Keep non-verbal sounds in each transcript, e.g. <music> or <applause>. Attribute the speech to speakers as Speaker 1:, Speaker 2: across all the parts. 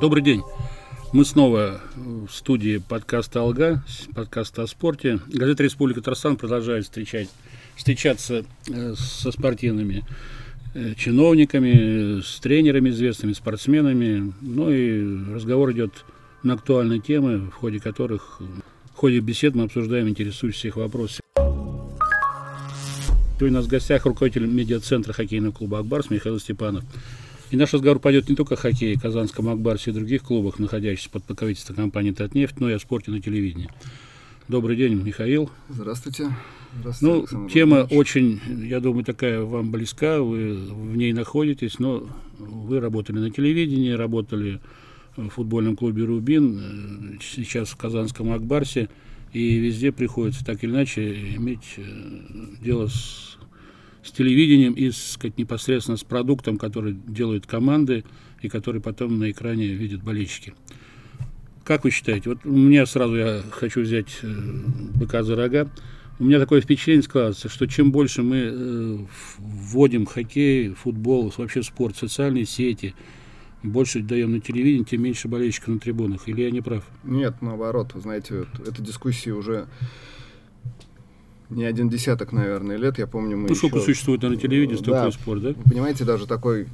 Speaker 1: Добрый день. Мы снова в студии подкаста «Алга», подкаста о спорте. Газета «Республика Татарстан» продолжает встречать, встречаться э, со спортивными э, чиновниками, с тренерами известными, спортсменами. Ну и разговор идет на актуальные темы, в ходе которых, в ходе бесед мы обсуждаем интересующие их вопросы. Сегодня у нас в гостях руководитель медиацентра хоккейного клуба «Акбарс» Михаил Степанов. И наш разговор пойдет не только о хоккее, Казанском Акбарсе и других клубах, находящихся под покровительством компании «Татнефть», но и о спорте на телевидении. Добрый день, Михаил.
Speaker 2: Здравствуйте. Здравствуйте,
Speaker 1: ну,
Speaker 2: Александр
Speaker 1: тема
Speaker 2: Владимирович.
Speaker 1: очень, я думаю, такая вам близка, вы в ней находитесь, но вы работали на телевидении, работали в футбольном клубе «Рубин», э, сейчас в Казанском Акбарсе, и везде приходится так или иначе иметь э, дело с с телевидением и, сказать, непосредственно с продуктом, который делают команды и который потом на экране видят болельщики. Как вы считаете? Вот у меня сразу я хочу взять э, быка за рога. У меня такое впечатление складывается, что чем больше мы вводим хоккей, футбол, вообще спорт, социальные сети, больше даем на телевидение, тем меньше болельщиков на трибунах. Или я не прав?
Speaker 2: Нет, наоборот, вы знаете, вот, эта дискуссия уже не один десяток, наверное, лет. Я помню, мы
Speaker 1: Ну,
Speaker 2: еще...
Speaker 1: сколько существует на телевидении, столько
Speaker 2: Да.
Speaker 1: спорт, да?
Speaker 2: Понимаете, даже такой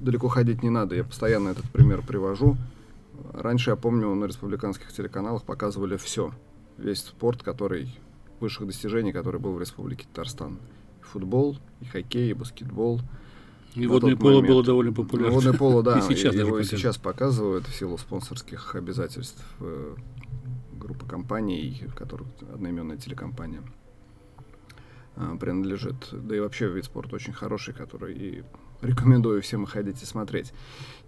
Speaker 2: далеко ходить не надо. Я постоянно этот пример привожу. Раньше, я помню, на республиканских телеканалах показывали все. Весь спорт, который высших достижений, который был в Республике Татарстан. И футбол, и хоккей, и баскетбол.
Speaker 1: И водное поло
Speaker 2: момент.
Speaker 1: было довольно популярно.
Speaker 2: Водное поло, да. <laughs>
Speaker 1: И сейчас даже
Speaker 2: его и
Speaker 1: показывают.
Speaker 2: сейчас показывают в силу спонсорских обязательств э, группы компаний, которых одноименная телекомпания э, принадлежит. Да и вообще вид спорта очень хороший, который и рекомендую всем ходить и смотреть.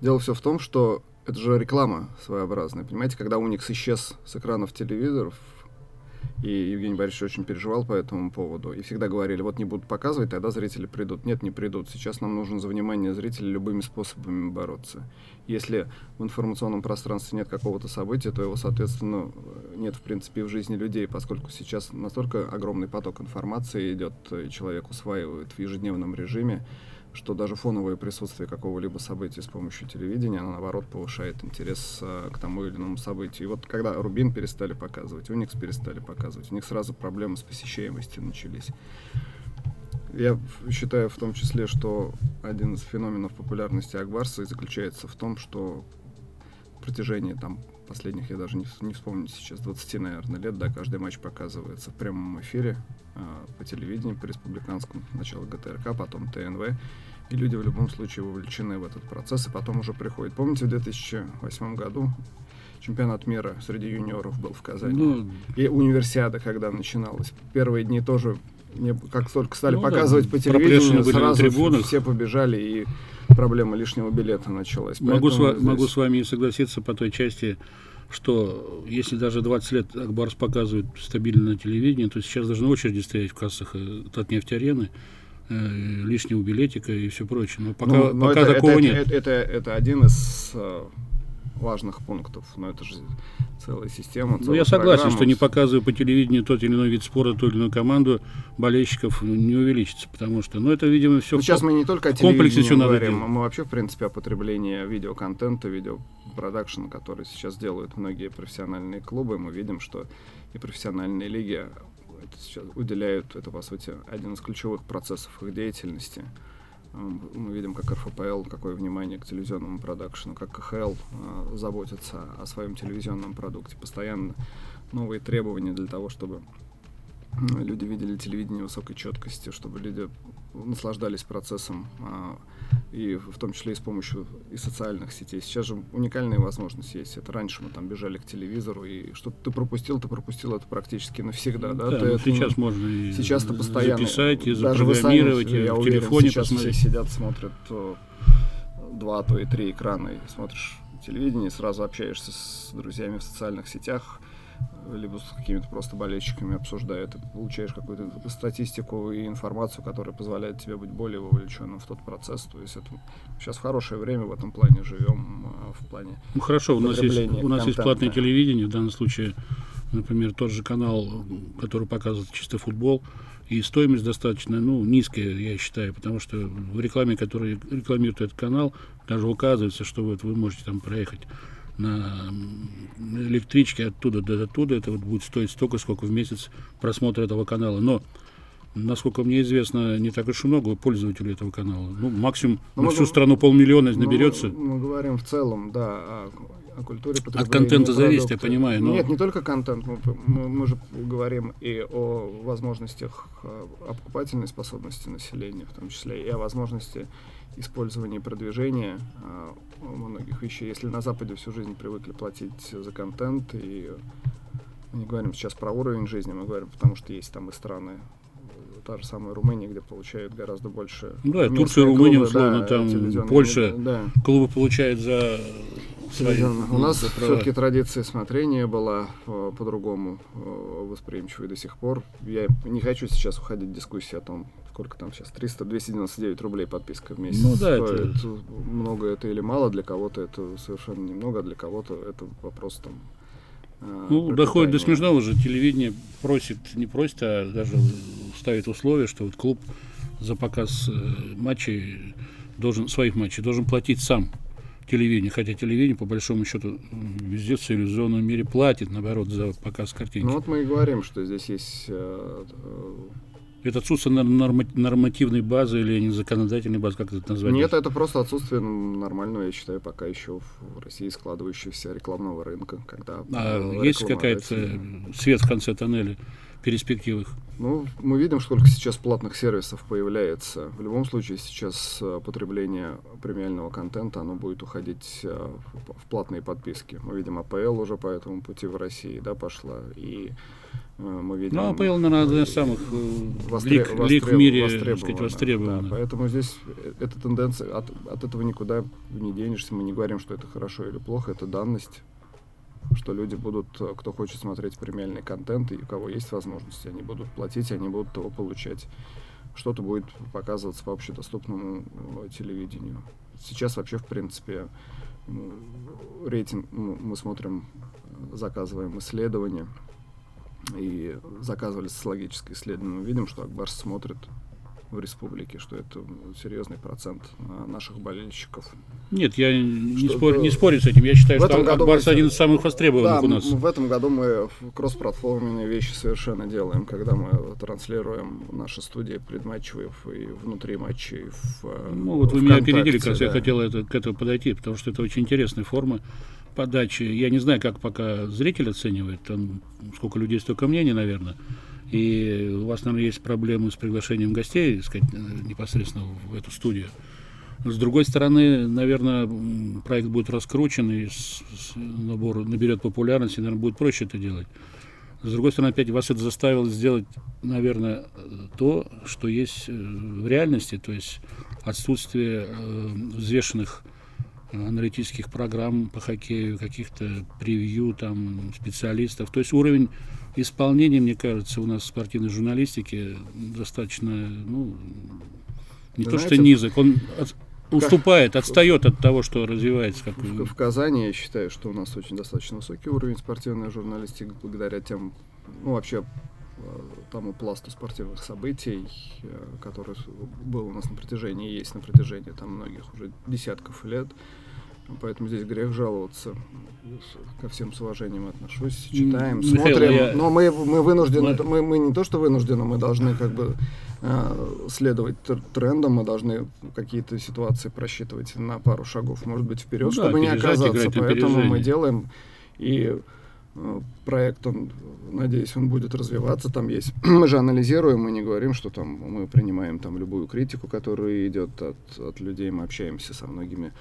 Speaker 2: Дело все в том, что это же реклама своеобразная. Понимаете, когда Уникс исчез с экранов телевизоров, и Евгений Борисович очень переживал по этому поводу. И всегда говорили, вот не будут показывать, тогда зрители придут. Нет, не придут. Сейчас нам нужно за внимание зрителей любыми способами бороться. Если в информационном пространстве нет какого-то события, то его, соответственно, нет, в принципе, в жизни людей, поскольку сейчас настолько огромный поток информации идет, и человек усваивает в ежедневном режиме, что даже фоновое присутствие какого-либо события с помощью телевидения, оно, наоборот, повышает интерес э, к тому или иному событию. И вот когда Рубин перестали показывать, Уникс перестали показывать, у них сразу проблемы с посещаемостью начались. Я считаю в том числе, что один из феноменов популярности Акбарса заключается в том, что в протяжении там последних, я даже не, не вспомню сейчас, 20, наверное, лет, да, каждый матч показывается в прямом эфире а, по телевидению, по республиканскому, сначала ГТРК, потом ТНВ, и люди в любом случае вовлечены в этот процесс, и потом уже приходят. Помните, в 2008 году чемпионат мира среди юниоров был в Казани?
Speaker 1: Ну,
Speaker 2: И универсиада, когда начиналась. Первые дни тоже, не, как только стали
Speaker 1: Ну да,
Speaker 2: показывать по
Speaker 1: проплешины
Speaker 2: телевидению, сразу
Speaker 1: трибунах.
Speaker 2: все побежали, и проблема лишнего билета началась.
Speaker 1: Могу, с,
Speaker 2: Поэтому
Speaker 1: могу
Speaker 2: здесь-
Speaker 1: с вами не согласиться по той части, что если даже 20 лет Акбарс показывает стабильно на телевидении, то сейчас должны очереди стоять в кассах э, Татнефть-арены, э, лишнего билетика и все прочее. Но пока,
Speaker 2: Ну, но
Speaker 1: пока
Speaker 2: это,
Speaker 1: такого
Speaker 2: это,
Speaker 1: нет.
Speaker 2: Это, это, это один из э, важных пунктов, но это же целая система.
Speaker 1: Ну,
Speaker 2: целая
Speaker 1: я согласен,
Speaker 2: программа.
Speaker 1: что не показывая по телевидению тот или иной вид спорта, ту или иную команду, болельщиков не увеличится, потому что, ну, это, видимо, все
Speaker 2: Ну, сейчас мы не только о
Speaker 1: комплексе надо
Speaker 2: говорим,
Speaker 1: делать.
Speaker 2: мы вообще, в принципе, о потреблении видеоконтента, видеопродакшена, который сейчас делают многие профессиональные клубы. Мы видим, что и профессиональные лиги это сейчас уделяют, это, по сути, один из ключевых процессов их деятельности. Мы видим, как РФПЛ, какое внимание к телевизионному продакшену, как КХЛ э, заботится о своем телевизионном продукте. Постоянно новые требования для того, чтобы люди видели телевидение высокой четкости, чтобы люди наслаждались процессом, а, и в том числе и с помощью и социальных сетей. Сейчас же уникальная возможность есть. Это раньше мы там бежали к телевизору, и что ты пропустил, ты пропустил это практически навсегда. Да,
Speaker 1: Да,
Speaker 2: Ты
Speaker 1: ну,
Speaker 2: это
Speaker 1: сейчас
Speaker 2: не-
Speaker 1: можно и
Speaker 2: Сейчас то постоянно.
Speaker 1: записать, и
Speaker 2: даже вы сами,
Speaker 1: запрограммировать, и
Speaker 2: я
Speaker 1: в
Speaker 2: уверен,
Speaker 1: телефоне
Speaker 2: сейчас
Speaker 1: посмотреть.
Speaker 2: все сидят, смотрят э, два, а то и три экрана, и смотришь телевидение, сразу общаешься с друзьями в социальных сетях, либо с какими-то просто болельщиками обсуждая это, получаешь какую-то статистику и информацию, которая позволяет тебе быть более вовлеченным в тот процесс. То есть это сейчас в хорошее время в этом плане живем, э, в плане
Speaker 1: Ну хорошо, у нас есть, у нас есть платное телевидение, в данном случае например, тот же канал, который показывает чисто футбол, и стоимость достаточно ну, низкая, я считаю, потому что в рекламе, которая рекламирует этот канал, даже указывается, что вот вы можете там проехать на электричке оттуда до оттуда, это вот будет стоить столько, сколько в месяц просмотра этого канала. Но насколько мне известно, не так уж и много пользователей этого канала. Ну, максимум но ну, на всю страну полмиллиона наберется.
Speaker 2: Мы, мы говорим в целом, да, о, о культуре
Speaker 1: От контента зависит, я понимаю.
Speaker 2: Но... Нет, не только контент. Мы, мы, мы же говорим и о возможностях, э, о покупательной способности населения, в том числе и о возможности использования и продвижения э, многих вещей. Если на Западе всю жизнь привыкли платить за контент, и мы не говорим сейчас про уровень жизни, мы говорим, потому что есть там и страны та же самая Румыния, где получают гораздо больше.
Speaker 1: Да, Турция, Румыния, условно, да, там Польша, да. клубы получают за свои.
Speaker 2: У нас все-таки традиция смотрения была э, по-другому э, восприимчивой до сих пор. Я не хочу сейчас уходить в дискуссии о том, сколько там сейчас, 300, 299 рублей подписка в месяц ну, да, стоит. Это... Много это или мало, для кого-то это совершенно немного, а для кого-то это вопрос там
Speaker 1: Э, ну, доходит до смешного уже. Телевидение просит, не просит, а даже ставит условия, что вот клуб за показ э, матчей должен, своих матчей должен платить сам телевидение, хотя телевидение, по большому счету, везде в цивилизованном мире платит, наоборот, за показ картинки.
Speaker 2: Ну вот мы и говорим, что здесь есть э,
Speaker 1: это отсутствие нормативной базы или законодательной базы, как это назвать?
Speaker 2: Нет, это просто отсутствие нормального, я считаю, пока еще в России складывающегося рекламного рынка. Когда
Speaker 1: а есть какая-то свет в конце тоннеля? Перспективах?
Speaker 2: Ну, мы видим, сколько сейчас платных сервисов появляется. В любом случае, сейчас э, потребление премиального контента, оно будет уходить э, в платные подписки. Мы видим, АПЛ уже по этому пути в России, да, пошла. И
Speaker 1: Э, мы видим... Ну, АПЛ, наверное, одна из самых э, востреб... лиг, лиг в мире сказать, востребована.
Speaker 2: Да, поэтому здесь эта тенденция, от, от этого никуда не денешься. Мы не говорим, что это хорошо или плохо, это данность что люди будут, э, кто хочет смотреть премиальный контент, и у кого есть возможности, они будут платить, они будут его получать. Что-то будет показываться по общедоступному телевидению. Сейчас вообще, в принципе, рейтинг, мы смотрим, заказываем исследования, и заказывали социологическое исследование, мы видим, что Акбарс смотрит в республике, что это серьезный процент наших болельщиков.
Speaker 1: Нет, я не, спор, не спорю с этим. Я считаю, что Акбарс мы, один из самых востребованных
Speaker 2: да,
Speaker 1: у нас.
Speaker 2: В этом году мы кросс-платформенные вещи совершенно делаем, когда мы транслируем наши студии предматчевые и внутри матчей. В,
Speaker 1: ну вот вы меня опередили, как да. я хотел это, к этому подойти, потому что это очень интересная форма подачи. Я не знаю, как пока зритель оценивает, там сколько людей, столько мнений, наверное. И у вас, наверное, есть проблемы с приглашением гостей, сказать, э, непосредственно в эту студию. С другой стороны, наверное, проект будет раскручен и набор наберет популярность, и, наверное, будет проще это делать. С другой стороны, опять вас это заставило сделать, наверное, то, что есть э, в реальности, то есть отсутствие э, взвешенных аналитических программ по хоккею, каких-то превью там специалистов. То есть уровень исполнения, мне кажется, у нас в спортивной журналистике достаточно, ну, не Вы то знаете, что низок, он от, уступает, отстает от того, что развивается. Как...
Speaker 2: В, в Казани я считаю, что у нас очень достаточно высокий уровень спортивной журналистики благодаря тем, ну вообще э, тому пласту спортивных событий, э, который был у нас на протяжении, есть на протяжении там многих уже десятков лет. Поэтому здесь грех жаловаться. Ко всем с уважением отношусь. Читаем, Михаил, смотрим. Я... Но мы, мы вынуждены, мы... Мы, мы не то, что вынуждены, мы должны как бы э, следовать трендам, мы должны какие-то ситуации просчитывать на пару шагов, может быть, вперед, ну, чтобы да, не оказаться. Поэтому мы делаем и проект, он, надеюсь, он будет развиваться. Там есть, <clears throat> мы же анализируем, мы не говорим, что там мы принимаем там любую критику, которая идет от, от людей. Мы общаемся со многими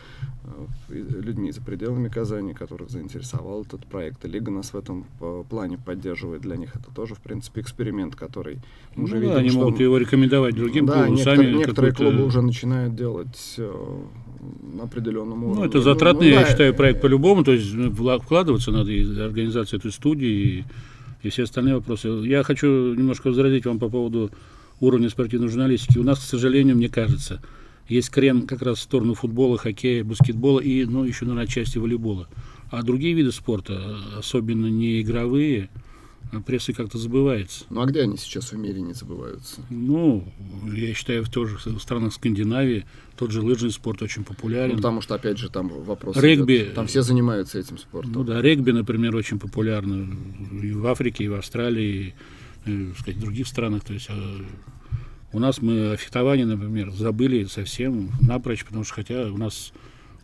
Speaker 2: э, людьми за пределами Казани, которых заинтересовал этот проект. И Лига нас в этом э, плане поддерживает. Для них это тоже, в принципе, эксперимент, который
Speaker 1: мы ну, уже да, видим, они что... могут его рекомендовать другим да, клубам.
Speaker 2: Некоторые, сами некоторые клубы уже начинают делать э, на определенном уровне.
Speaker 1: Ну, это затратный, ну, да, я считаю, проект по-любому. То есть ну, вкладываться надо и организация этой студии и, и все остальные вопросы. Я хочу немножко возразить вам по поводу уровня спортивной журналистики. У нас, к сожалению, мне кажется, есть крен как раз в сторону футбола, хоккея, баскетбола и, ну, еще, наверное, части волейбола. А другие виды спорта, особенно не игровые, прессой как-то забывается.
Speaker 2: Ну а где они сейчас в мире не забываются?
Speaker 1: Ну, я считаю, в тоже в странах Скандинавии тот же лыжный спорт очень популярен. Ну,
Speaker 2: потому что, опять же, там вопрос
Speaker 1: регби, идет.
Speaker 2: Там все занимаются этим спортом.
Speaker 1: Ну да, регби, например, очень популярно и в Африке, и в Австралии, и, и сказать, в других странах. То есть а, у нас мы о фехтовании, например, забыли совсем напрочь, потому что хотя у нас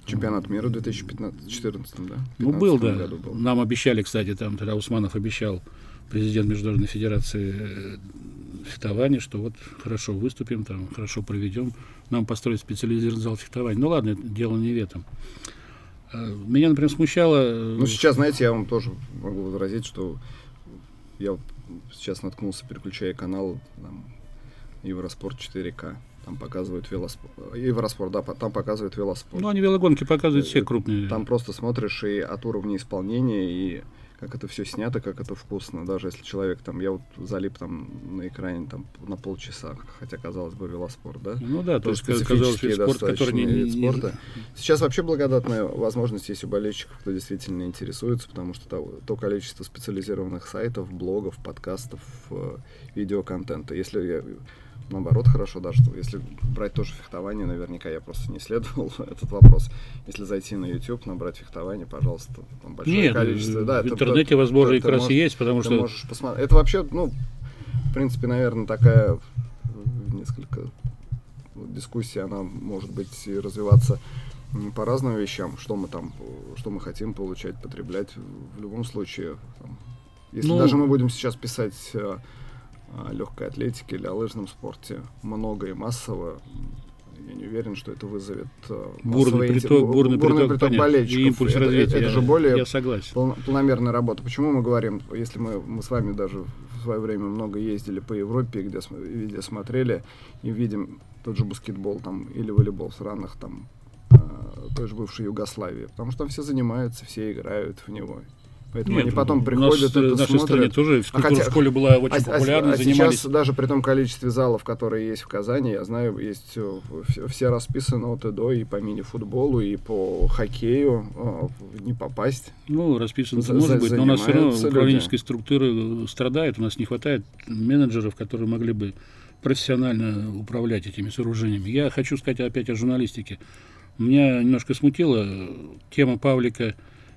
Speaker 2: Чемпионат мира в 2014, да?
Speaker 1: Ну, был, да. Был. Нам обещали, кстати, там тогда Усманов обещал, президент Международной Федерации э, фехтования, что вот хорошо выступим, там хорошо проведем, нам построить специализированный зал фехтования. Ну ладно, дело не в этом. А, меня, например, смущало...
Speaker 2: Э, ну, сейчас, знаете, я вам тоже могу возразить, что я сейчас наткнулся, переключая канал там, Евроспорт 4К. Там показывают велоспорт. Евроспорт, да, там показывают велоспорт.
Speaker 1: Ну, они велогонки показывают все крупные.
Speaker 2: Там просто смотришь и от уровня исполнения, и как это все снято, как это вкусно. Даже если человек там, я вот залип там на экране там на полчаса, хотя казалось бы велоспорт, да?
Speaker 1: Ну да, то есть казалось бы спорт, который не,
Speaker 2: вид спорта. Сейчас вообще благодатная возможность есть у болельщиков, кто действительно интересуется, потому что то, то количество специализированных сайтов, блогов, подкастов, э, видеоконтента. Если я наоборот хорошо, да, что если брать тоже фехтование, наверняка я просто не исследовал <laughs> этот вопрос. Если зайти на YouTube, набрать фехтование, пожалуйста,
Speaker 1: там большое Нет, количество. Да, в интернете, это, возможно, и как раз можешь, есть, потому что...
Speaker 2: можешь посмотреть. Это вообще, ну, в принципе, наверное, такая несколько дискуссия, она может быть и развиваться по разным вещам, что мы там, что мы хотим получать, потреблять. В любом случае, там, если ну, даже мы будем сейчас писать э, легкой атлетике или о лыжном спорте много и массово, я не уверен, что это вызовет
Speaker 1: э, бурный приток, бурный, бурный приток, приток болельщиков. И импульс это, развития.
Speaker 2: Это, это же более я согласен. Пол, полномерная работа. Почему мы говорим, если мы, мы с вами даже в свое время много ездили по Европе, где, где смотрели и видим тот же баскетбол там, или волейбол в странах там, э, той же бывшей Югославии, потому что там все занимаются, все играют в него. Поэтому Нет, они потом приходят, нас,
Speaker 1: это в нашей смотрят. стране тоже физкультура а хотя, в школе была очень а, популярна, а,
Speaker 2: занимались. Сейчас даже при том количестве залов, которые есть в Казани, я знаю, есть э, все расписаны от и до, и по мини-футболу, и по хоккею, не попасть.
Speaker 1: Ну, расписано за, может быть, но у нас все равно управленческие структуры страдают, у нас не хватает менеджеров, которые могли бы профессионально управлять этими сооружениями. Я хочу сказать опять о журналистике. Меня немножко смутила тема Павлика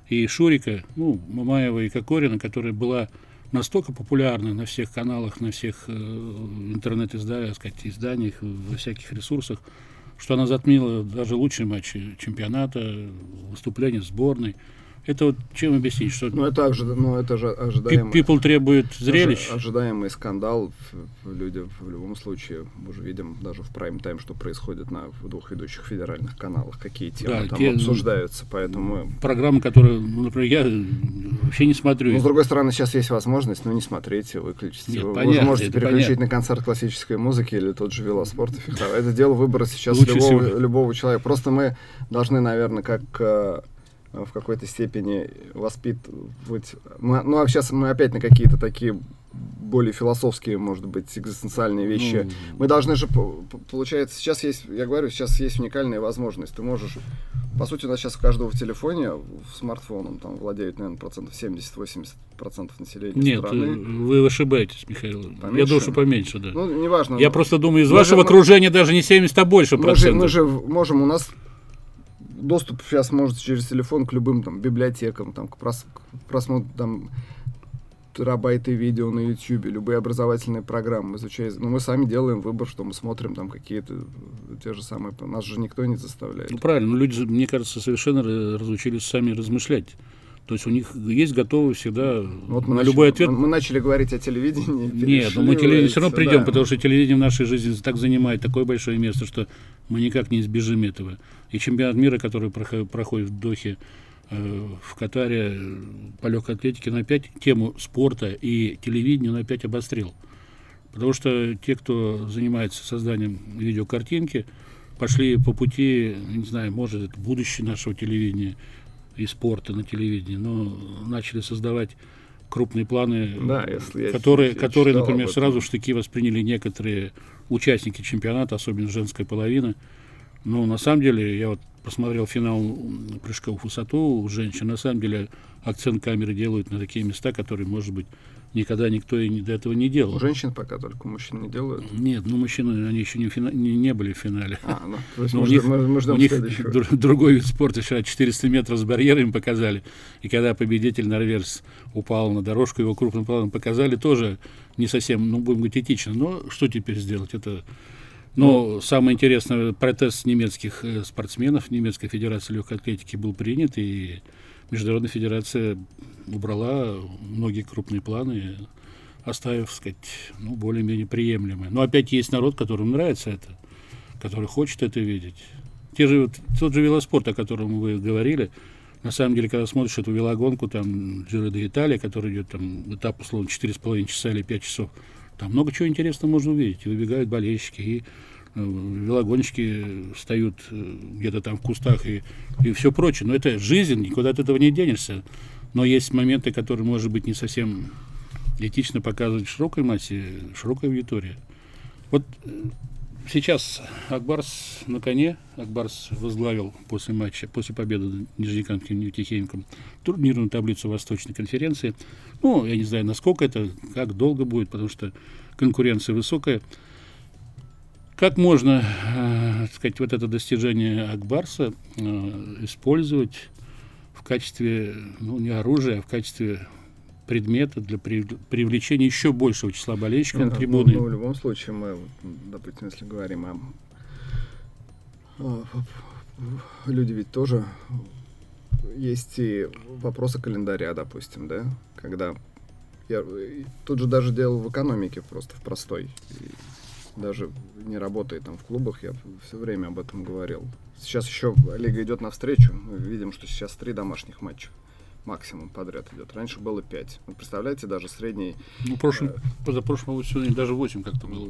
Speaker 1: и Шурика, ну, Мамаева и Кокорина, которая была настолько популярна на всех каналах, на всех э, интернет-изданиях, изданиях, во всяких ресурсах, что она затмила даже лучшие матчи чемпионата, выступления сборной. Это вот чем объяснить, что...
Speaker 2: Ну, это, ожи... ну, это же ожидаемый...
Speaker 1: People требует зрелищ.
Speaker 2: Ожидаемый скандал. Люди в любом случае, мы уже видим даже в прайм-тайм, что происходит на двух ведущих федеральных каналах, какие темы да, там те, обсуждаются, поэтому...
Speaker 1: Программы, которые, ну, например, я вообще не смотрю.
Speaker 2: Ну, с другой стороны, сейчас есть возможность, ну, не смотрите, выключите. Нет, Вы понятно, можете переключить понятно. на концерт классической музыки или тот же велоспорт. <laughs> Это дело выбора сейчас любого, любого человека. Просто мы должны, наверное, как Э, в какой-то степени воспитывать. Мы, ну, а сейчас мы опять на какие-то такие более философские, может быть, экзистенциальные вещи. Ну, мы должны же, получается, сейчас есть, я говорю, сейчас есть уникальная возможность. Ты можешь, по сути, у нас сейчас у каждого в телефоне, в смартфоном, там владеют, наверное, процентов 70-80 процентов населения
Speaker 1: Нет, страны. Нет, вы ошибаетесь, Михаил. Поменьше? Я думаю, что поменьше, да.
Speaker 2: Ну, неважно.
Speaker 1: Я просто думаю, из вашего же, окружения даже не 70, а больше
Speaker 2: мы
Speaker 1: процентов.
Speaker 2: Же, мы же можем, у нас доступ сейчас может через телефон к любым там библиотекам, там, к, прос, к просмотру там терабайты видео на YouTube, любые образовательные программы изучая. Но мы сами делаем выбор, что мы смотрим там какие-то те же самые. Нас же никто не заставляет.
Speaker 1: Ну правильно, но люди, мне кажется, совершенно разучились сами размышлять. То есть у них есть готовы всегда вот мы на начали, любой ответ.
Speaker 2: Мы, мы начали говорить о телевидении.
Speaker 1: Нет, но мы телевидение все равно придем, да. потому что телевидение в нашей жизни так занимает такое большое место, что мы никак не избежим этого. И чемпионат мира, который проходит в Дохе, э, в Катаре по легкой атлетике, на опять тему спорта и телевидения он опять обострил. Потому что те, кто занимается созданием видеокартинки, пошли по пути, не знаю, может, это будущее нашего телевидения – и спорта на телевидении, но начали создавать крупные планы, да, если которые, я, которые я например, сразу штыки восприняли некоторые участники чемпионата, особенно женская половина, Но на самом деле, я вот посмотрел финал прыжков в высоту у женщин, на самом деле акцент камеры делают на такие места, которые, может быть, никогда никто и до этого не делал. У
Speaker 2: женщин пока только, мужчин не делают?
Speaker 1: Нет, ну мужчины, они еще не, фина... не, не были в финале.
Speaker 2: А, ну, то есть мы, у них, мы, мы
Speaker 1: у них другой вид спорта, сейчас 400 метров с барьерами показали, и когда победитель норвежец упал на дорожку, его крупным планом показали, тоже не совсем, ну, будем говорить, этично. Но что теперь сделать? Это но ну, самое интересное, протест немецких э, спортсменов, немецкой федерации легкой атлетики был принят, и Международная федерация убрала многие крупные планы, оставив, сказать, ну, более-менее приемлемые. Но опять есть народ, которому нравится это, который хочет это видеть. Те же, тот же велоспорт, о котором вы говорили, на самом деле, когда смотришь эту велогонку, там, Джиро де Италия, который идет там этап, условно, 4,5 часа или 5 часов, там много чего интересного можно увидеть. И выбегают болельщики, и э, велогонщики встают э, где-то там в кустах и, и все прочее. Но это жизнь, никуда от этого не денешься. Но есть моменты, которые, может быть, не совсем этично показывать широкой массе, широкой аудитории. Вот э, сейчас Акбарс на коне. Акбарс возглавил после матча, после победы Нижнекамским Нефтехимиком турнирную таблицу Восточной конференции. Ну, я не знаю, насколько это, как долго будет, потому что конкуренция высокая. Как можно, э, сказать, вот это достижение Акбарса э, использовать в качестве, ну, не оружия, а в качестве предмета для привлечения еще большего числа болельщиков на трибуны.
Speaker 2: Ну, в любом случае, мы, допустим, если говорим о... Люди ведь тоже... Есть и вопросы календаря, допустим, да? Когда... Я тут же даже делал в экономике, просто в простой. Даже не работая там в клубах, я все время об этом говорил. Сейчас еще лига идет навстречу. Мы видим, что сейчас три домашних матча максимум подряд идет. Раньше было 5. Вы представляете, даже средний...
Speaker 1: Ну, прошлым, э, позапрошлом сегодня даже 8 как-то было.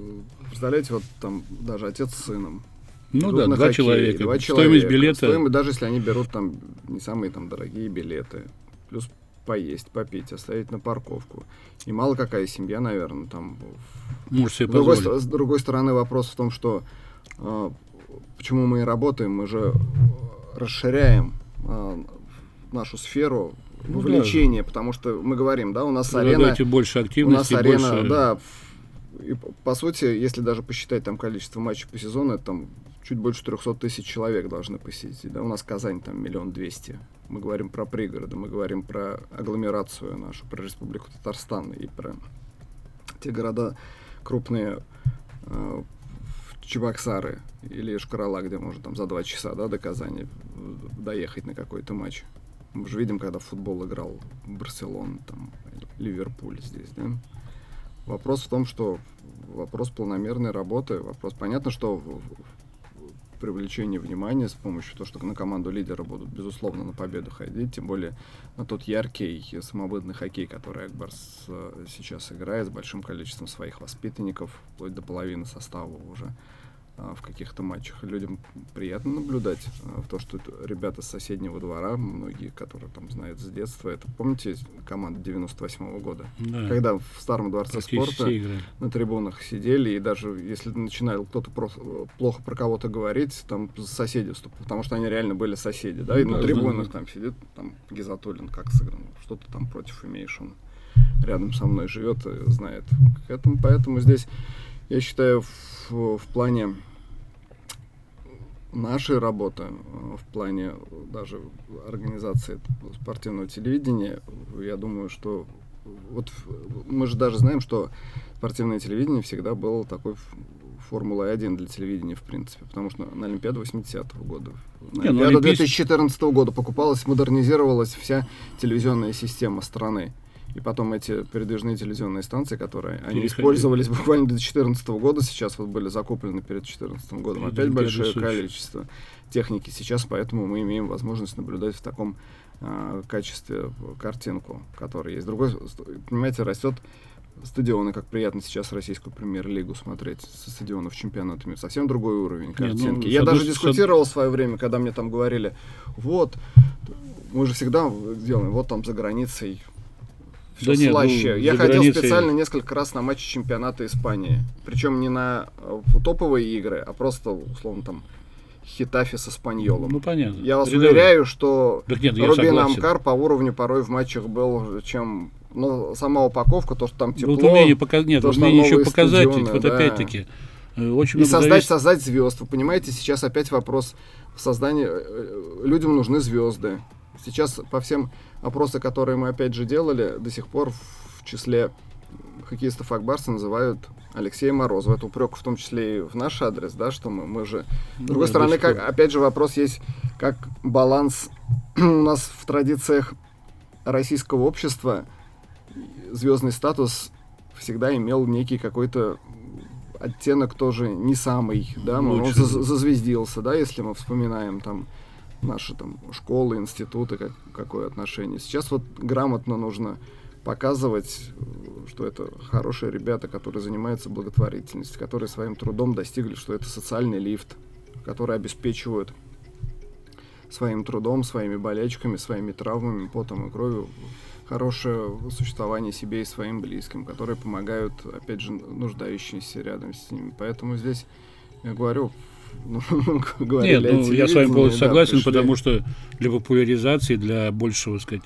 Speaker 2: Представляете, вот там даже отец с сыном.
Speaker 1: Ну да, два хоккей, человека.
Speaker 2: Два
Speaker 1: стоимость билета.
Speaker 2: Стоимость, даже если они берут там не самые там дорогие билеты. Плюс поесть, попить, оставить на парковку. И мало какая семья, наверное, там...
Speaker 1: Может себе
Speaker 2: с другой, с другой стороны, вопрос в том, что э, почему мы и работаем, мы же расширяем э, нашу сферу ну, да. потому что мы говорим, да, у нас арена...
Speaker 1: больше активности,
Speaker 2: у нас арена,
Speaker 1: больше...
Speaker 2: да, и, по сути, если даже посчитать там количество матчей по сезону, это там чуть больше 300 тысяч человек должны посетить. Да? У нас Казань там миллион двести. Мы говорим про пригороды, мы говорим про агломерацию нашу, про Республику Татарстан и про те города крупные, э, Чебоксары или Шкарала, где можно там за два часа да, до Казани доехать на какой-то матч. Мы же видим, когда футбол играл Барселона, там, Ливерпуль здесь, да? Вопрос в том, что вопрос планомерной работы, вопрос, понятно, что привлечение внимания с помощью того, что на команду лидера будут, безусловно, на победу ходить, тем более на тот яркий самобытный хоккей, который Акбарс э, сейчас играет с большим количеством своих воспитанников, вплоть до половины состава уже. А, в каких-то матчах. Людям приятно наблюдать а, в то, что ребята с соседнего двора, многие, которые там знают с детства, это, помните, команда 98 -го года? Да. Когда в старом дворце спорта на трибунах сидели, и даже если начинал кто-то плохо про кого-то говорить, там соседи вступали, потому что они реально были соседи, да, и да, на трибунах да. там сидит, там Гизатуллин как сыгран, что ты там против имеешь, он рядом со мной живет и знает. Поэтому, поэтому здесь, я считаю, в, в плане нашей работы в плане даже организации спортивного телевидения, я думаю, что вот мы же даже знаем, что спортивное телевидение всегда было такой Формулой 1 для телевидения, в принципе, потому что на Олимпиаду 80-го года, на Не, ну, Олимпиаду Олимпийск... 2014 года покупалась, модернизировалась вся телевизионная система страны. И потом эти передвижные телевизионные станции, которые они использовались буквально до 2014 года, сейчас вот были закуплены перед 2014 годом. Опять большое количество техники сейчас, поэтому мы имеем возможность наблюдать в таком э, качестве картинку, которая есть. Другой, понимаете, растет стадионы, как приятно сейчас российскую премьер-лигу смотреть со стадионов чемпионата мира. Совсем другой уровень картинки. Не, ну, Я даже дискутировал в свое время, когда мне там говорили, вот, мы же всегда делаем, вот там за границей все да слаще. ну, Я ходил границей... специально несколько раз на матчи чемпионата Испании. Причем не на э, топовые игры, а просто, условно, там Хитафи со Спаньолом.
Speaker 1: Ну, понятно.
Speaker 2: Я вас
Speaker 1: Рядовые.
Speaker 2: уверяю, что
Speaker 1: Так нет,
Speaker 2: Рубин. Амкар по уровню порой в матчах был, чем ну, сама упаковка, то, что там тепло.
Speaker 1: Вот умение пока... Нет,
Speaker 2: то,
Speaker 1: умение еще показать,
Speaker 2: стадионы,
Speaker 1: вот
Speaker 2: да.
Speaker 1: опять-таки, э, очень
Speaker 2: И создать,
Speaker 1: зависит-
Speaker 2: создать звезд. Вы понимаете, сейчас опять вопрос в создании. э, Людям нужны звезды. Сейчас по всем опросам, которые мы опять же делали, до сих пор в числе хоккеистов Акбарса называют Алексея Морозова. Это упрек в том числе и в наш адрес, да, что мы, мы же... С
Speaker 1: Ну,
Speaker 2: другой
Speaker 1: да,
Speaker 2: стороны, как, опять же вопрос есть, как баланс <clears throat> у нас в традициях российского общества звездный статус всегда имел некий какой-то оттенок тоже не самый, да, мы- он зазвездился, да, если мы вспоминаем там наши там школы, институты, как, какое отношение. Сейчас вот грамотно нужно показывать, что это хорошие ребята, которые занимаются благотворительностью, которые своим трудом достигли, что это социальный лифт, которые обеспечивают своим трудом, своими болячками, своими травмами, потом и кровью хорошее существование себе и своим близким, которые помогают, опять же, нуждающимся рядом с ними. Поэтому здесь, я говорю, <laughs>
Speaker 1: Нет,
Speaker 2: о
Speaker 1: ну, я с вами полностью
Speaker 2: да,
Speaker 1: согласен,
Speaker 2: пришли.
Speaker 1: потому что для популяризации, для большего, сказать,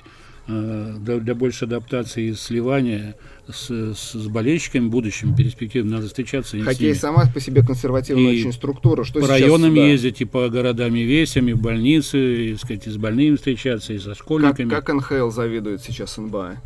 Speaker 1: э, для, для большей адаптации и сливания с, с, с болельщиками будущими перспективами надо встречаться.
Speaker 2: Хоккей сама по себе консервативная
Speaker 1: И
Speaker 2: очень структура. Что
Speaker 1: по районам
Speaker 2: да,
Speaker 1: ездить, и по городам и весям, и в больницы, и, сказать, и с больными встречаться, и со
Speaker 2: Как,
Speaker 1: школьниками.
Speaker 2: как НХЛ завидует сейчас НБА?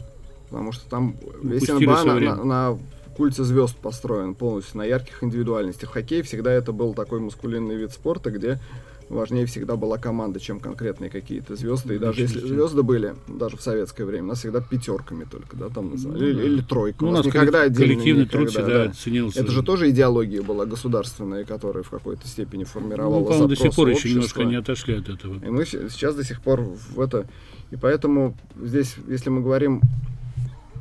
Speaker 2: Потому что там весь
Speaker 1: Упустили
Speaker 2: НБА на, на- на культе звезд построен полностью, на ярких индивидуальностях. Хоккей всегда это был такой маскулинный вид спорта, где важнее всегда была команда, чем конкретные какие-то звезды. И даже если звезды были, даже в советское время, нас всегда пятерками только, да, там называли.
Speaker 1: Ну
Speaker 2: или,
Speaker 1: да.
Speaker 2: или тройка.
Speaker 1: Ну, у
Speaker 2: у нас
Speaker 1: нас
Speaker 2: никогда
Speaker 1: коллек-
Speaker 2: отдельно
Speaker 1: коллективный труд
Speaker 2: никогда,
Speaker 1: всегда
Speaker 2: да.
Speaker 1: ценился.
Speaker 2: Это же тоже идеология была государственная, которая в какой-то степени формировала
Speaker 1: ну, по-моему, до сих пор еще немножко
Speaker 2: общества.
Speaker 1: не отошли от этого.
Speaker 2: И мы сейчас до сих пор в это... И поэтому здесь, если мы говорим,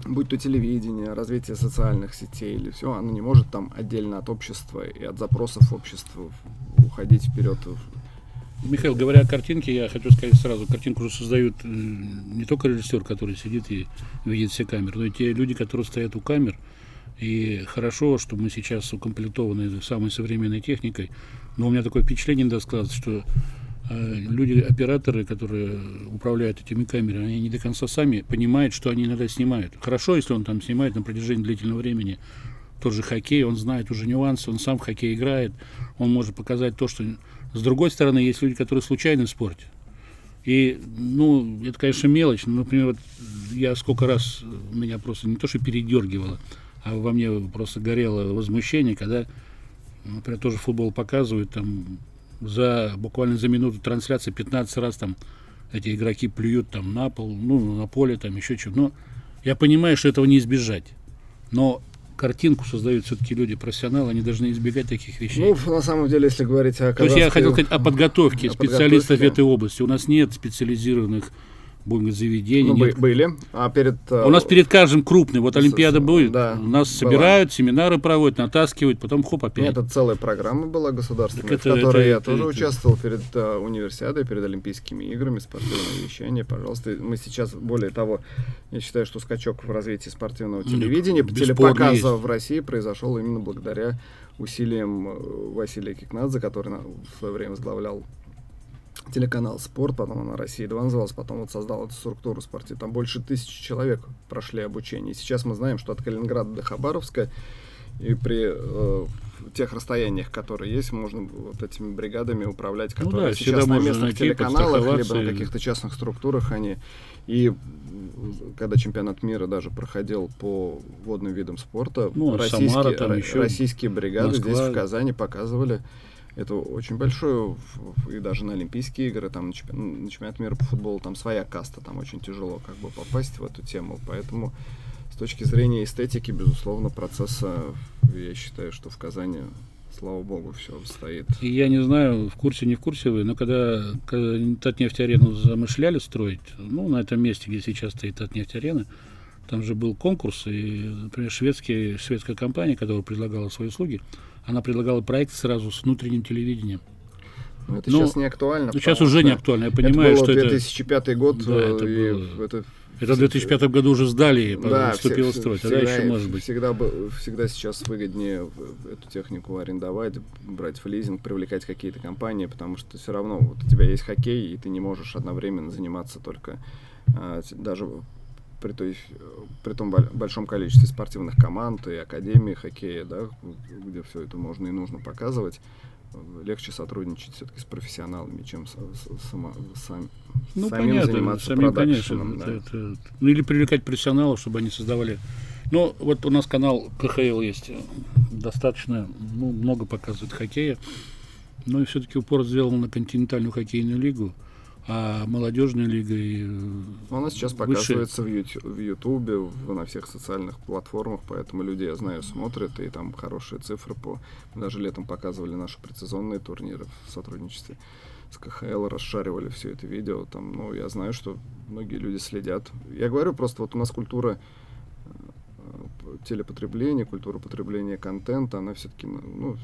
Speaker 2: будь то телевидение, развитие социальных сетей или все, оно не может там отдельно от общества и от запросов общества уходить вперед.
Speaker 1: Михаил, говоря о картинке, я хочу сказать сразу, картинку же создают э, не только режиссер, который сидит и видит все камеры, но и те люди, которые стоят у камер. И хорошо, что мы сейчас укомплектованы самой современной техникой, но у меня такое впечатление иногда складывается, что люди, операторы, которые управляют этими камерами, они не до конца сами понимают, что они иногда снимают. Хорошо, если он там снимает на протяжении длительного времени тот же хоккей, он знает уже нюансы, он сам в хоккей играет, он может показать то, что... С другой стороны, есть люди, которые случайны в. И, ну, это, конечно, мелочь, но, например, вот я сколько раз меня просто не то, что передергивало, а во мне просто горело возмущение, когда, например, тоже футбол показывают, там, за буквально за минуту трансляции 15 раз там эти игроки плюют там на пол, ну, на поле, там еще что-то. Но я понимаю, что этого не избежать. Но картинку создают все-таки люди профессионалы, они должны избегать таких вещей.
Speaker 2: Ну, на самом деле, если говорить о
Speaker 1: То есть я
Speaker 2: казахской-
Speaker 1: хотел сказать о подготовке
Speaker 2: о
Speaker 1: специалистов
Speaker 2: подготовке.
Speaker 1: в этой области. У нас нет специализированных будем говорить, заведений.
Speaker 2: Ну,
Speaker 1: нет.
Speaker 2: были. А перед... э,
Speaker 1: У нас перед каждым крупный, вот Олимпиада будет,
Speaker 2: да,
Speaker 1: у нас
Speaker 2: была.
Speaker 1: собирают, семинары проводят, натаскивают, потом хоп, опять.
Speaker 2: Нет, это целая программа была государственная,
Speaker 1: Так
Speaker 2: в
Speaker 1: это-
Speaker 2: которой
Speaker 1: это-
Speaker 2: я
Speaker 1: это-
Speaker 2: тоже
Speaker 1: это-
Speaker 2: участвовал перед э, универсиадой, перед Олимпийскими играми, спортивное вещание. Пожалуйста, мы сейчас, более того, я считаю, что скачок в развитии спортивного
Speaker 1: Ну,
Speaker 2: телевидения,
Speaker 1: бесспорно
Speaker 2: телепоказа
Speaker 1: есть.
Speaker 2: в России произошел именно благодаря усилиям э, Василия Кикнадзе, который на- в свое время возглавлял телеканал «Спорт», потом она «Россия-2» называлась, потом вот создал эту структуру спортивную. Там больше тысячи человек прошли обучение. И сейчас мы знаем, что от Калининграда до Хабаровска и при э, тех расстояниях, которые есть, можно вот этими бригадами управлять,
Speaker 1: Ну
Speaker 2: которые
Speaker 1: да,
Speaker 2: сейчас на местных
Speaker 1: найти,
Speaker 2: телеканалах, либо на каких-то частных структурах они. И когда чемпионат мира даже проходил по водным видам спорта,
Speaker 1: Ну,
Speaker 2: российские,
Speaker 1: Самара там еще,
Speaker 2: российские бригады здесь
Speaker 1: Москва.
Speaker 2: в Казани показывали это очень большое, и даже на Олимпийские игры, там на чемпион- на чемпионат мира по футболу, там своя каста, там очень тяжело как бы попасть в эту тему, поэтому с точки зрения эстетики, безусловно, процесса, я считаю, что в Казани, слава богу, все стоит.
Speaker 1: И я не знаю, в курсе, не в курсе вы, но когда, когда Татнефть-арену замышляли строить, ну, на этом месте, где сейчас стоит Татнефть-арена, там же был конкурс, и, например, шведский, шведская компания, которая предлагала свои услуги, она предлагала проект сразу с внутренним телевидением.
Speaker 2: Но это
Speaker 1: Ну,
Speaker 2: сейчас не актуально.
Speaker 1: Ну, сейчас
Speaker 2: потому
Speaker 1: уже не актуально, я понимаю,
Speaker 2: это было
Speaker 1: что это...
Speaker 2: 2005 год,
Speaker 1: Да,
Speaker 2: э,
Speaker 1: это
Speaker 2: и
Speaker 1: было-
Speaker 2: это
Speaker 1: Это в 2005 году уже сдали,
Speaker 2: да,
Speaker 1: вступил в строй. Тогда
Speaker 2: всегда,
Speaker 1: еще может быть.
Speaker 2: Всегда, всегда сейчас выгоднее эту технику арендовать, брать в лизинг, привлекать какие-то компании, потому что все равно вот у тебя есть хоккей, и ты не можешь одновременно заниматься только а, даже при, той, при том большом количестве спортивных команд и академии хоккея, да, где все это можно и нужно показывать легче сотрудничать все-таки с профессионалами, чем с, с, сама, сам,
Speaker 1: ну,
Speaker 2: самим
Speaker 1: понятно,
Speaker 2: заниматься
Speaker 1: самим, конечно.
Speaker 2: Да.
Speaker 1: Это, это, ну, или привлекать профессионалов, чтобы они создавали. Ну, вот у нас канал КХЛ есть, достаточно, ну, много показывает хоккея, но все-таки упор сделан на континентальную хоккейную лигу а молодежная лига и
Speaker 2: ну, Она сейчас показывается в, YouTube, в Ютубе, в, на всех социальных платформах, поэтому люди, я знаю, смотрят, и там хорошие цифры по... Мы даже летом показывали наши прецизонные турниры в сотрудничестве с КХЛ, расшаривали все это видео. Там, ну, я знаю, что многие люди следят. Я говорю просто, вот у нас культура э, телепотребления, культура потребления контента, она все-таки, ну,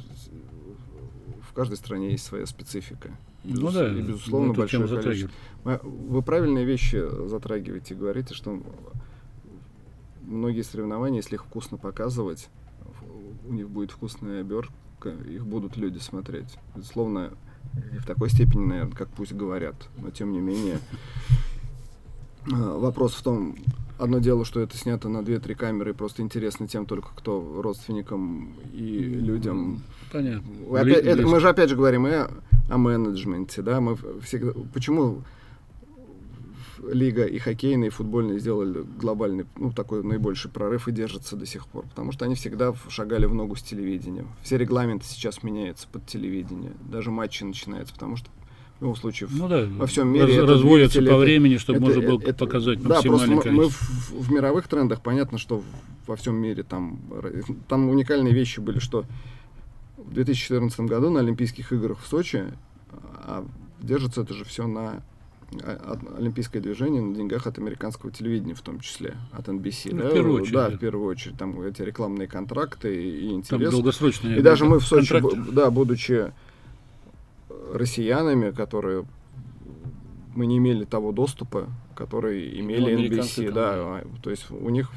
Speaker 2: в каждой стране есть своя специфика.
Speaker 1: Безус... Ну да,
Speaker 2: и, безусловно, большое количество. Вы правильные вещи затрагиваете, говорите, что многие соревнования, если их вкусно показывать, у них будет вкусная обертка, их будут люди смотреть. Безусловно, не в такой степени, наверное, как пусть говорят, но тем не менее. А, вопрос в том, одно дело, что это снято на 2-3 камеры, и просто интересно тем только, кто родственникам и людям.
Speaker 1: Понятно.
Speaker 2: Опять, это, мы же опять же говорим и о менеджменте, да, мы всегда, почему лига и хоккейная, и футбольная сделали глобальный, ну, такой наибольший прорыв и держатся до сих пор, потому что они всегда шагали в ногу с телевидением. Все регламенты сейчас меняются под телевидение, даже матчи начинаются, потому что в любом случае
Speaker 1: ну, да,
Speaker 2: во всем мире
Speaker 1: раз, разводятся по времени, чтобы это, можно было это, показать
Speaker 2: да, просто
Speaker 1: мы,
Speaker 2: мы в, в мировых трендах понятно, что во всем мире там там уникальные вещи были, что в 2014 году на Олимпийских играх в Сочи а держится это же все на а, олимпийское движение на деньгах от американского телевидения, в том числе, от NBC.
Speaker 1: Ну,
Speaker 2: да?
Speaker 1: В первую очередь.
Speaker 2: Да, в первую очередь. Там эти рекламные контракты и интерес. Там
Speaker 1: долгосрочные
Speaker 2: И даже мы в Сочи, контракты. да, будучи россиянами, которые мы не имели того доступа, который имели ну, NBC, да, а, то есть у них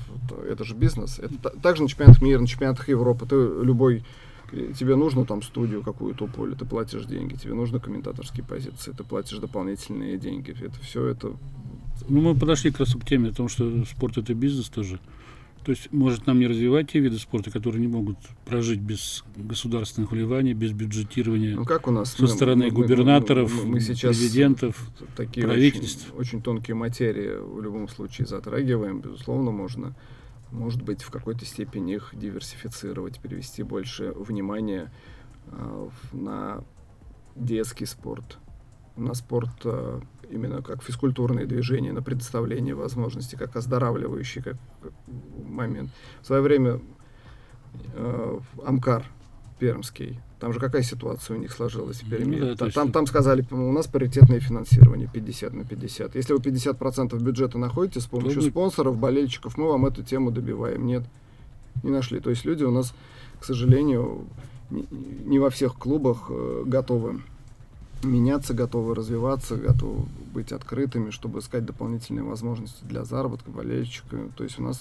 Speaker 2: это же бизнес. Это также на чемпионатах мира, на чемпионатах Европы, ты любой тебе нужно там студию какую-то поле, ты платишь деньги, тебе нужны комментаторские позиции, ты платишь дополнительные деньги. Это все это.
Speaker 1: Ну, мы подошли как раз к теме о том, что спорт это бизнес тоже. То есть, может нам не развивать те виды спорта, которые не могут прожить без государственных вливаний, без бюджетирования
Speaker 2: ну, как у нас?
Speaker 1: со стороны мы, губернаторов,
Speaker 2: мы, мы, мы сейчас
Speaker 1: президентов,
Speaker 2: такие
Speaker 1: правительств.
Speaker 2: Очень, очень тонкие материи в любом случае затрагиваем. Безусловно, можно может быть, в какой-то степени их диверсифицировать, перевести больше внимания э, на детский спорт, на спорт э, именно как физкультурные движения, на предоставление возможностей, как оздоравливающий как, момент. В свое время э, Амкар Пермский там же какая ситуация у них сложилась в Перми? Ну, да, там, там сказали, у нас паритетное финансирование 50 на 50. Если вы 50% бюджета находите с помощью ну, спонсоров, болельщиков, мы вам эту тему добиваем. Нет, не нашли. То есть люди у нас, к сожалению, не, не во всех клубах э, готовы меняться, готовы развиваться, готовы быть открытыми, чтобы искать дополнительные возможности для заработка болельщика. То есть у нас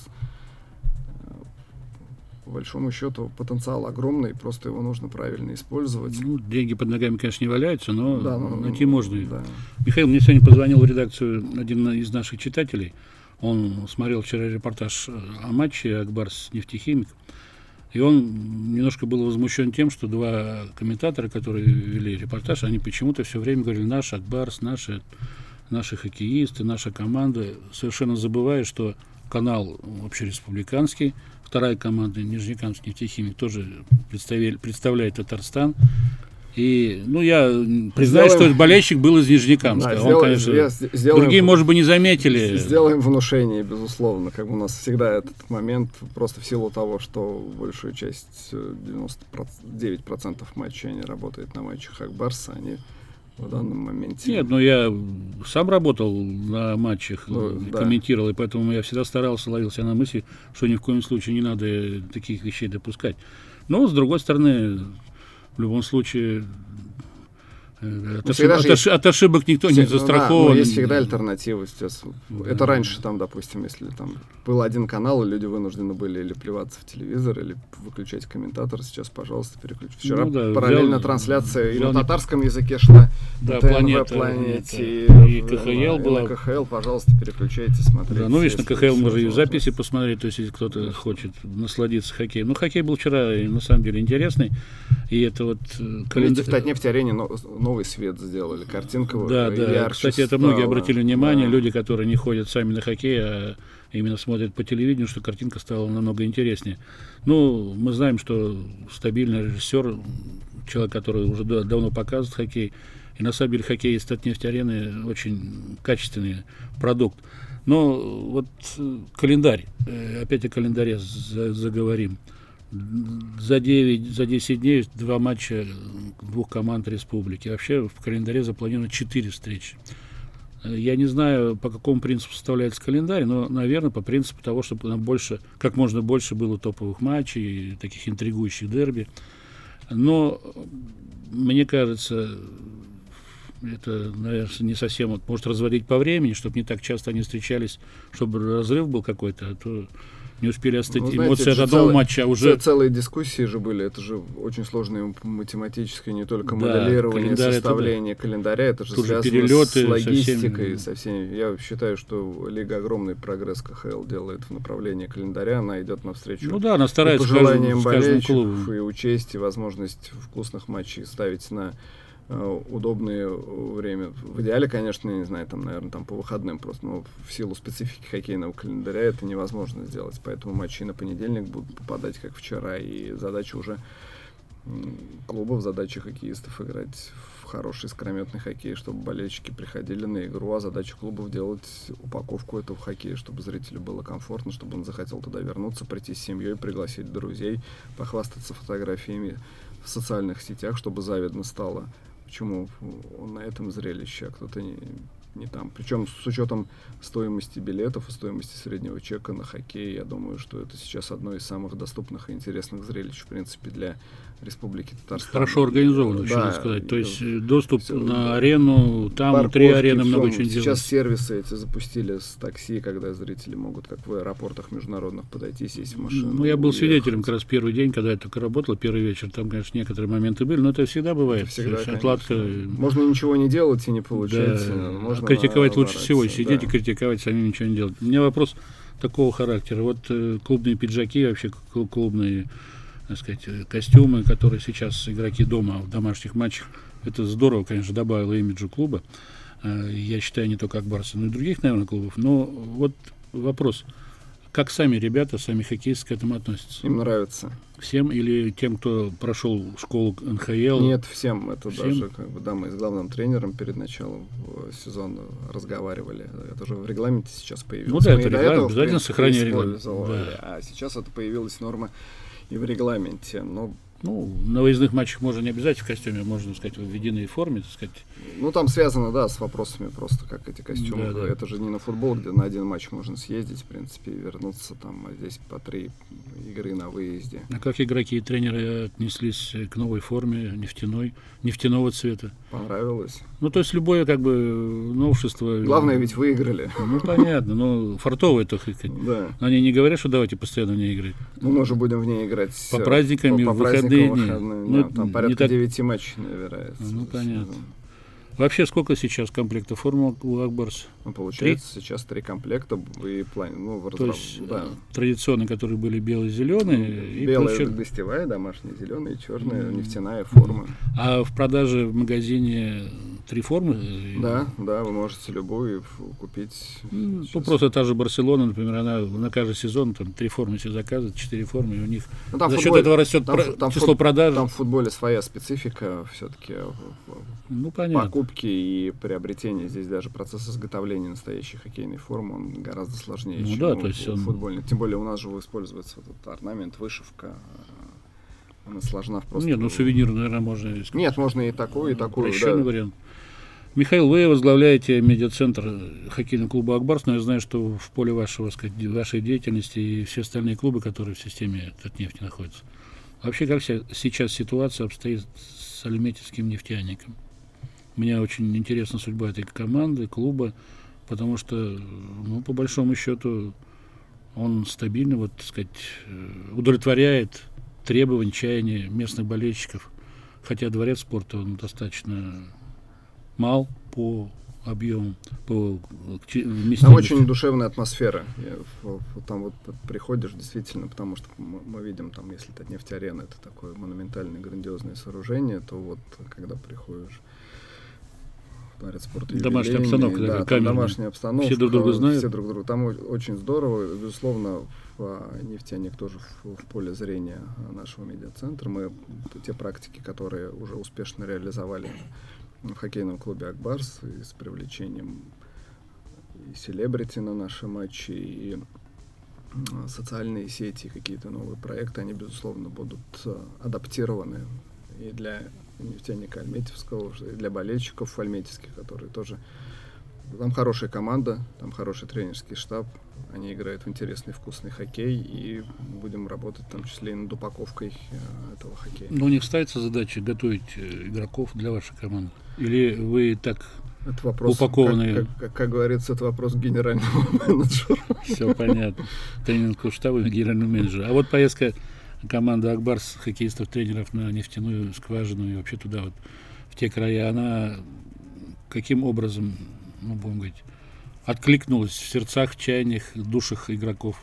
Speaker 2: по большому счету потенциал огромный, просто его нужно правильно использовать.
Speaker 1: Ну, деньги под ногами, конечно, не валяются, но
Speaker 2: да, ну,
Speaker 1: найти можно.
Speaker 2: Да.
Speaker 1: Михаил, мне сегодня позвонил в редакцию один из наших читателей. Он смотрел вчера репортаж о матче Акбарс нефтехимик. И он немножко был возмущен тем, что два комментатора, которые вели репортаж, они почему-то все время говорили наш Акбарс, наши, наши хоккеисты, наша команда, совершенно забывая, что канал вообще республиканский, вторая команда Нижнекамск нефтехимик тоже представляет Татарстан. И, ну, я признаю, сделаем, что болельщик был из Нижнекамска. Да,
Speaker 2: сделаем,
Speaker 1: Он, конечно,
Speaker 2: я, сделаем,
Speaker 1: другие, может быть, не заметили.
Speaker 2: Сделаем внушение, безусловно. Как бы у нас всегда этот момент, просто в силу того, что большую часть, 99% э, матчей они работают на матчах Акбарса, они в данном моменте.
Speaker 1: Нет, но я сам работал на матчах, ну, комментировал, да. и поэтому я всегда старался, ловил себя на мысли, что ни в коем случае не надо таких вещей допускать. Но, с другой стороны, в любом случае, Э, от, ошиб... от, есть... от ошибок никто не застрахован. Ну, да,
Speaker 2: есть всегда альтернатива сейчас. Да. Это раньше там, допустим, если там был один канал, и люди вынуждены были или плеваться в телевизор, или выключать комментатор. Сейчас, пожалуйста, переключите. Вчера ну, да, параллельно взял, трансляция взял, и на татарском языке шла.
Speaker 1: Да, ТНВ, планета,
Speaker 2: планете,
Speaker 1: и, и КХЛ была.
Speaker 2: И на КХЛ, пожалуйста, переключайте, смотрите.
Speaker 1: Да, ну, видишь, на КХЛ можно и записи посмотреть, то есть, если кто-то хочет насладиться хоккеем. Ну, хоккей был вчера, на самом деле, интересный. И это вот
Speaker 2: э, календарь... В Татнефть-арене новый свет сделали, картинка
Speaker 1: Да, да. Кстати, это многие обратили внимание, да. люди, которые не ходят сами на хоккей, а именно смотрят по телевидению, что картинка стала намного интереснее. Ну, мы знаем, что стабильный режиссер, человек, который уже давно показывает хоккей, и на самом деле хоккей из Татнефть-арены очень качественный продукт. Но вот э, календарь, э, опять о календаре заговорим за 9, за 10 дней два матча двух команд республики. Вообще в календаре запланировано 4 встречи. Я не знаю, по какому принципу составляется календарь, но, наверное, по принципу того, чтобы нам больше, как можно больше было топовых матчей, таких интригующих дерби. Но мне кажется, это, наверное, не совсем может разводить по времени, чтобы не так часто они встречались, чтобы разрыв был какой-то, а то не успели остыть. Ну, знаете, эмоции от одного целые, матча, а уже...
Speaker 2: Целые дискуссии же были, это же очень сложное математическое, не только да, моделирование, составление это, календаря, это же связано перелеты, с логистикой, со, всеми... со всеми. Я считаю, что Лига огромный прогресс КХЛ делает в направлении календаря, она идет навстречу
Speaker 1: ну да, она старается
Speaker 2: по желаниям болельщиков и учесть, и возможность вкусных матчей ставить на удобное время. В идеале, конечно, я не знаю, там, наверное, там по выходным просто, но в силу специфики хоккейного календаря это невозможно сделать. Поэтому матчи на понедельник будут попадать, как вчера, и задача уже клубов, задача хоккеистов играть в хороший скрометный хоккей, чтобы болельщики приходили на игру, а задача клубов делать упаковку этого хоккея, чтобы зрителю было комфортно, чтобы он захотел туда вернуться, прийти с семьей, пригласить друзей, похвастаться фотографиями в социальных сетях, чтобы завидно стало почему он на этом зрелище, а кто-то не, не там. Причем с учетом стоимости билетов и стоимости среднего чека на хоккей, я думаю, что это сейчас одно из самых доступных и интересных зрелищ, в принципе, для Республики Татарстан.
Speaker 1: Хорошо организовано, да, надо сказать. То есть э, доступ все, на арену, там парковки, три арены много очень
Speaker 2: Сейчас делать. сервисы эти запустили с такси, когда зрители могут, как в аэропортах международных, подойти, сесть в машину.
Speaker 1: Ну, я был свидетелем как раз первый день, когда я только работал, первый вечер. Там, конечно, некоторые моменты были, но это всегда бывает. Всегда, Отладка.
Speaker 2: Можно ничего не делать и не получается. Да.
Speaker 1: Можно критиковать лучше всего, сидеть да. и критиковать, сами ничего не делать. У меня вопрос такого характера. Вот э, клубные пиджаки, вообще клубные так сказать, э, костюмы, которые сейчас игроки дома в домашних матчах, это здорово, конечно, добавило имиджу клуба. Э, я считаю, не только Акбарса, но и других, наверное, клубов. Но вот вопрос, как сами ребята, сами хоккеисты к этому относятся?
Speaker 2: Им нравится.
Speaker 1: Всем или тем, кто прошел школу НХЛ?
Speaker 2: Нет, всем. Это всем? даже, как бы, да, мы с главным тренером перед началом сезона разговаривали. Это уже в регламенте сейчас появилось. Ну
Speaker 1: да, мы это регламент, обязательно сохранение регламента.
Speaker 2: Да. А сейчас это появилась норма и в регламенте. Но
Speaker 1: ну, на выездных матчах можно не обязательно в костюме, можно сказать, в единой форме, так сказать.
Speaker 2: Ну, там связано, да, с вопросами просто, как эти костюмы. Да, да. Это же не на футбол, где на один матч можно съездить, в принципе, и вернуться там, а здесь по три игры на выезде.
Speaker 1: А как игроки и тренеры отнеслись к новой форме нефтяной, нефтяного цвета?
Speaker 2: Понравилось.
Speaker 1: Ну, то есть любое, как бы, новшество...
Speaker 2: Главное, ведь выиграли.
Speaker 1: Ну, понятно, но фартовые то Да. Они не говорят, что давайте постоянно не играть.
Speaker 2: Ну, мы уже будем в ней играть
Speaker 1: по праздникам, по, по выходные дни.
Speaker 2: Ну, там порядка. 9 матчей набирается.
Speaker 1: Ну, понятно. Вообще, сколько сейчас комплектов формы у Акбарс?
Speaker 2: Ну, получается, три? сейчас три комплекта и план, ну, в
Speaker 1: То есть, да. традиционные, которые были белые-зеленые.
Speaker 2: Белая площадь... гостевая, домашняя, зеленая, черная, mm. нефтяная форма.
Speaker 1: А в продаже в магазине три формы?
Speaker 2: Да, да, вы можете любую купить.
Speaker 1: Ну, просто та же Барселона, например, она на каждый сезон там три формы себе заказывает, четыре формы, и у них ну, там за футболе, счет этого растет там, про... там число фут... продаж.
Speaker 2: Там в футболе своя специфика все-таки. Ну, понятно. Покупки и приобретения. Здесь даже процесс изготовления настоящей хоккейной формы, он гораздо сложнее, ну, чем да, то есть он... футбольный. Тем более у нас же используется вот этот орнамент, вышивка, она сложна просто.
Speaker 1: Нет, ну сувенир, наверное, можно
Speaker 2: искать. Нет, можно и такой, и такой.
Speaker 1: Еще да. вариант. Михаил, вы возглавляете медиацентр хоккейного клуба «Акбарс», но я знаю, что в поле вашего, сказать, вашей деятельности и все остальные клубы, которые в системе Татнефти находятся. Вообще, как сейчас ситуация обстоит с альметьевским нефтяником? Мне очень интересна судьба этой команды, клуба, потому что, ну, по большому счету, он стабильно, вот, так сказать, э, удовлетворяет требования, чаяния местных болельщиков. Хотя дворец спорта он достаточно мал по объем по
Speaker 2: Там очень душевная атмосфера. Там вот приходишь действительно, потому что мы видим там, если это нефть-арена, это такое монументальное, грандиозное сооружение, то вот когда приходишь дворец спорта
Speaker 1: Домашняя обстановка,
Speaker 2: да, там домашняя обстановка.
Speaker 1: Все друг друга знают.
Speaker 2: Все друг друга. Там очень здорово. Безусловно, в нефтяник тоже в, в поле зрения нашего медиацентра. Мы те практики, которые уже успешно реализовали в хоккейном клубе «Акбарс» и с привлечением и селебрити на наши матчи, и социальные сети, какие-то новые проекты, они, безусловно, будут э, адаптированы и для нефтяника Альметьевского, для болельщиков альметьевских, которые тоже... Там хорошая команда, там хороший тренерский штаб, они играют в интересный, вкусный хоккей, и будем работать в том числе и над упаковкой э, этого хоккея.
Speaker 1: Но у них ставится задача готовить э, игроков для вашей команды? Или вы так это вопрос, упакованные?
Speaker 2: Как, как, как говорится, это вопрос генерального <laughs> менеджера.
Speaker 1: Все понятно. Тренингового штаба и генерального менеджера. А вот поездка команды Акбарс, хоккеистов, тренеров на нефтяную скважину и вообще туда вот, в те края, она каким образом, ну, будем говорить, откликнулась в сердцах, чаяниях, душах игроков?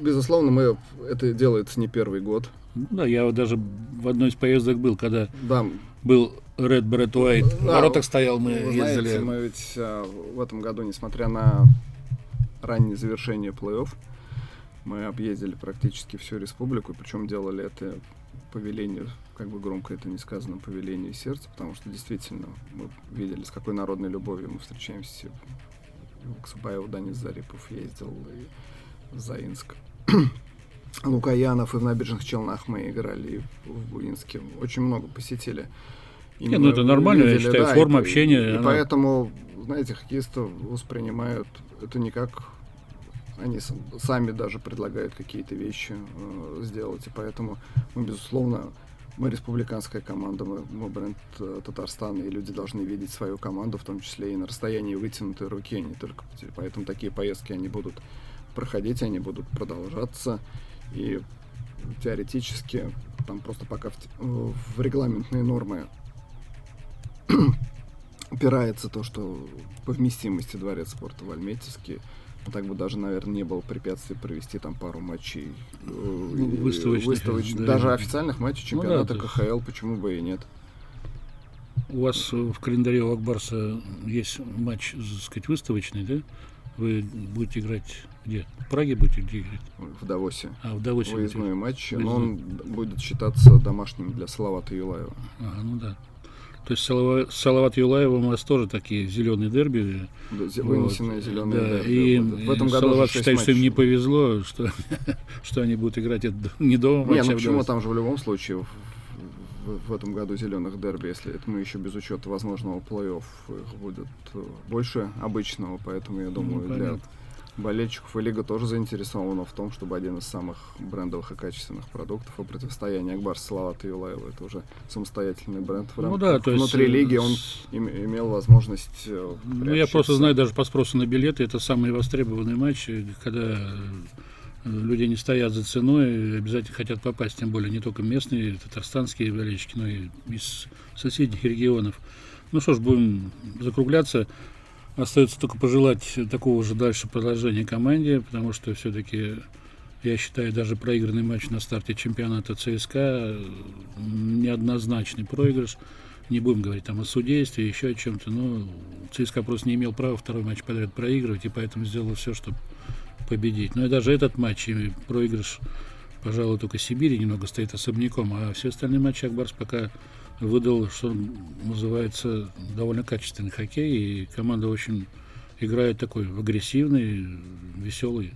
Speaker 2: Безусловно, мы это делается не первый год.
Speaker 1: Да, я вот даже в одной из поездок был, когда да. был Red Beret White. Да, в воротах стоял, мы
Speaker 2: вы
Speaker 1: ездили.
Speaker 2: Знаете, мы ведь а, в этом году, несмотря на раннее завершение плей-офф, мы объездили практически всю республику, причем делали это по велению, как бы громко это не сказано, по велению сердца, потому что действительно мы видели, с какой народной любовью мы встречаемся. К Субаеву Данис Зарипов ездил, и в Заинск. <clears throat> Лукаянов и в Набережных Челнах мы играли, и в Буинске. Очень много посетили.
Speaker 1: Нет, ну это нормально, видели, я считаю, да, форма
Speaker 2: и,
Speaker 1: общения.
Speaker 2: И, она... и поэтому, знаете, хоккеисты воспринимают это не как они сами даже предлагают какие-то вещи э, сделать, и поэтому мы, безусловно, мы республиканская команда, мы, мы бренд э, Татарстана, и люди должны видеть свою команду, в том числе и на расстоянии вытянутой руки, не только... Поэтому такие поездки, они будут проходить, они будут продолжаться, и теоретически там просто пока в, в регламентные нормы <clears throat> упирается то, что по вместимости дворец спорта в Альметьевске так бы даже, наверное, не было препятствий провести там пару матчей.
Speaker 1: Э, ну, выставочных. выставочных
Speaker 2: да. Даже официальных матчей чемпионата ну, да, КХЛ, почему бы и нет.
Speaker 1: У вас в календаре у Акбарса есть матч, так сказать, выставочный, да? Вы будете играть где? В Праге будете где играть?
Speaker 2: В Давосе.
Speaker 1: А, в Давосе.
Speaker 2: Выездной матч, но он будет считаться домашним для Салавата Юлаева.
Speaker 1: Ага, ну да. То есть Салава, Салават Юлаевым у нас тоже такие зеленые дерби.
Speaker 2: Вынесенные вот. зеленые
Speaker 1: да, дерби. И, в этом году Салават считает, что им не повезло, что, <laughs> что они будут играть это не дома.
Speaker 2: Не, ну а почему там же в любом случае в, в, этом году зеленых дерби, если это мы еще без учета возможного плей-офф, их будет э, больше обычного, поэтому я ну, думаю, ну, для болельщиков и лига тоже заинтересована в том, чтобы один из самых брендовых и качественных продуктов о противостоянии Акбар Салават и Юлаева, это уже самостоятельный бренд в
Speaker 1: ну, да, то
Speaker 2: внутри есть, лиги, он им, имел возможность
Speaker 1: э, Ну, я просто знаю даже по спросу на билеты, это самые востребованные матчи, когда э, люди не стоят за ценой, обязательно хотят попасть, тем более не только местные, татарстанские болельщики, но и из соседних регионов. Ну что ж, будем закругляться. Остается только пожелать такого же дальше продолжения команде, потому что все-таки, я считаю, даже проигранный матч на старте чемпионата ЦСКА неоднозначный проигрыш. Не будем говорить там о судействе, еще о чем-то, но ЦСКА просто не имел права второй матч подряд проигрывать, и поэтому сделал все, чтобы победить. Но и даже этот матч и проигрыш, пожалуй, только Сибири немного стоит особняком, а все остальные матчи Акбарс пока выдал, что называется, довольно качественный хоккей, и команда очень играет такой агрессивный, веселый,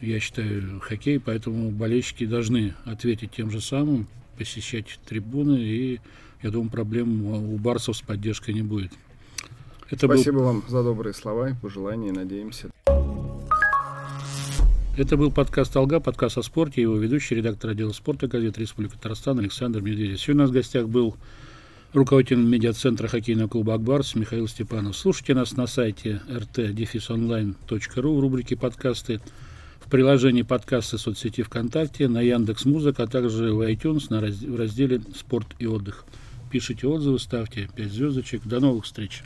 Speaker 1: я считаю, хоккей, поэтому болельщики должны ответить тем же самым, посещать трибуны, и я думаю, проблем у барсов с поддержкой не будет.
Speaker 2: Это Спасибо был... вам за добрые слова и пожелания, надеемся.
Speaker 1: Это был подкаст «Алга», подкаст о спорте, его ведущий, редактор отдела спорта газеты «Республика Татарстан» Александр Медведев. Сегодня у нас в гостях был руководитель медиацентра хоккейного клуба «Акбарс» Михаил Степанов. Слушайте нас на сайте rt-online.ru в рубрике «Подкасты», в приложении подкасты соцсети ВКонтакте, на Яндекс Музык, а также в iTunes на раз... в разделе «Спорт и отдых». Пишите отзывы, ставьте 5 звездочек. До новых встреч!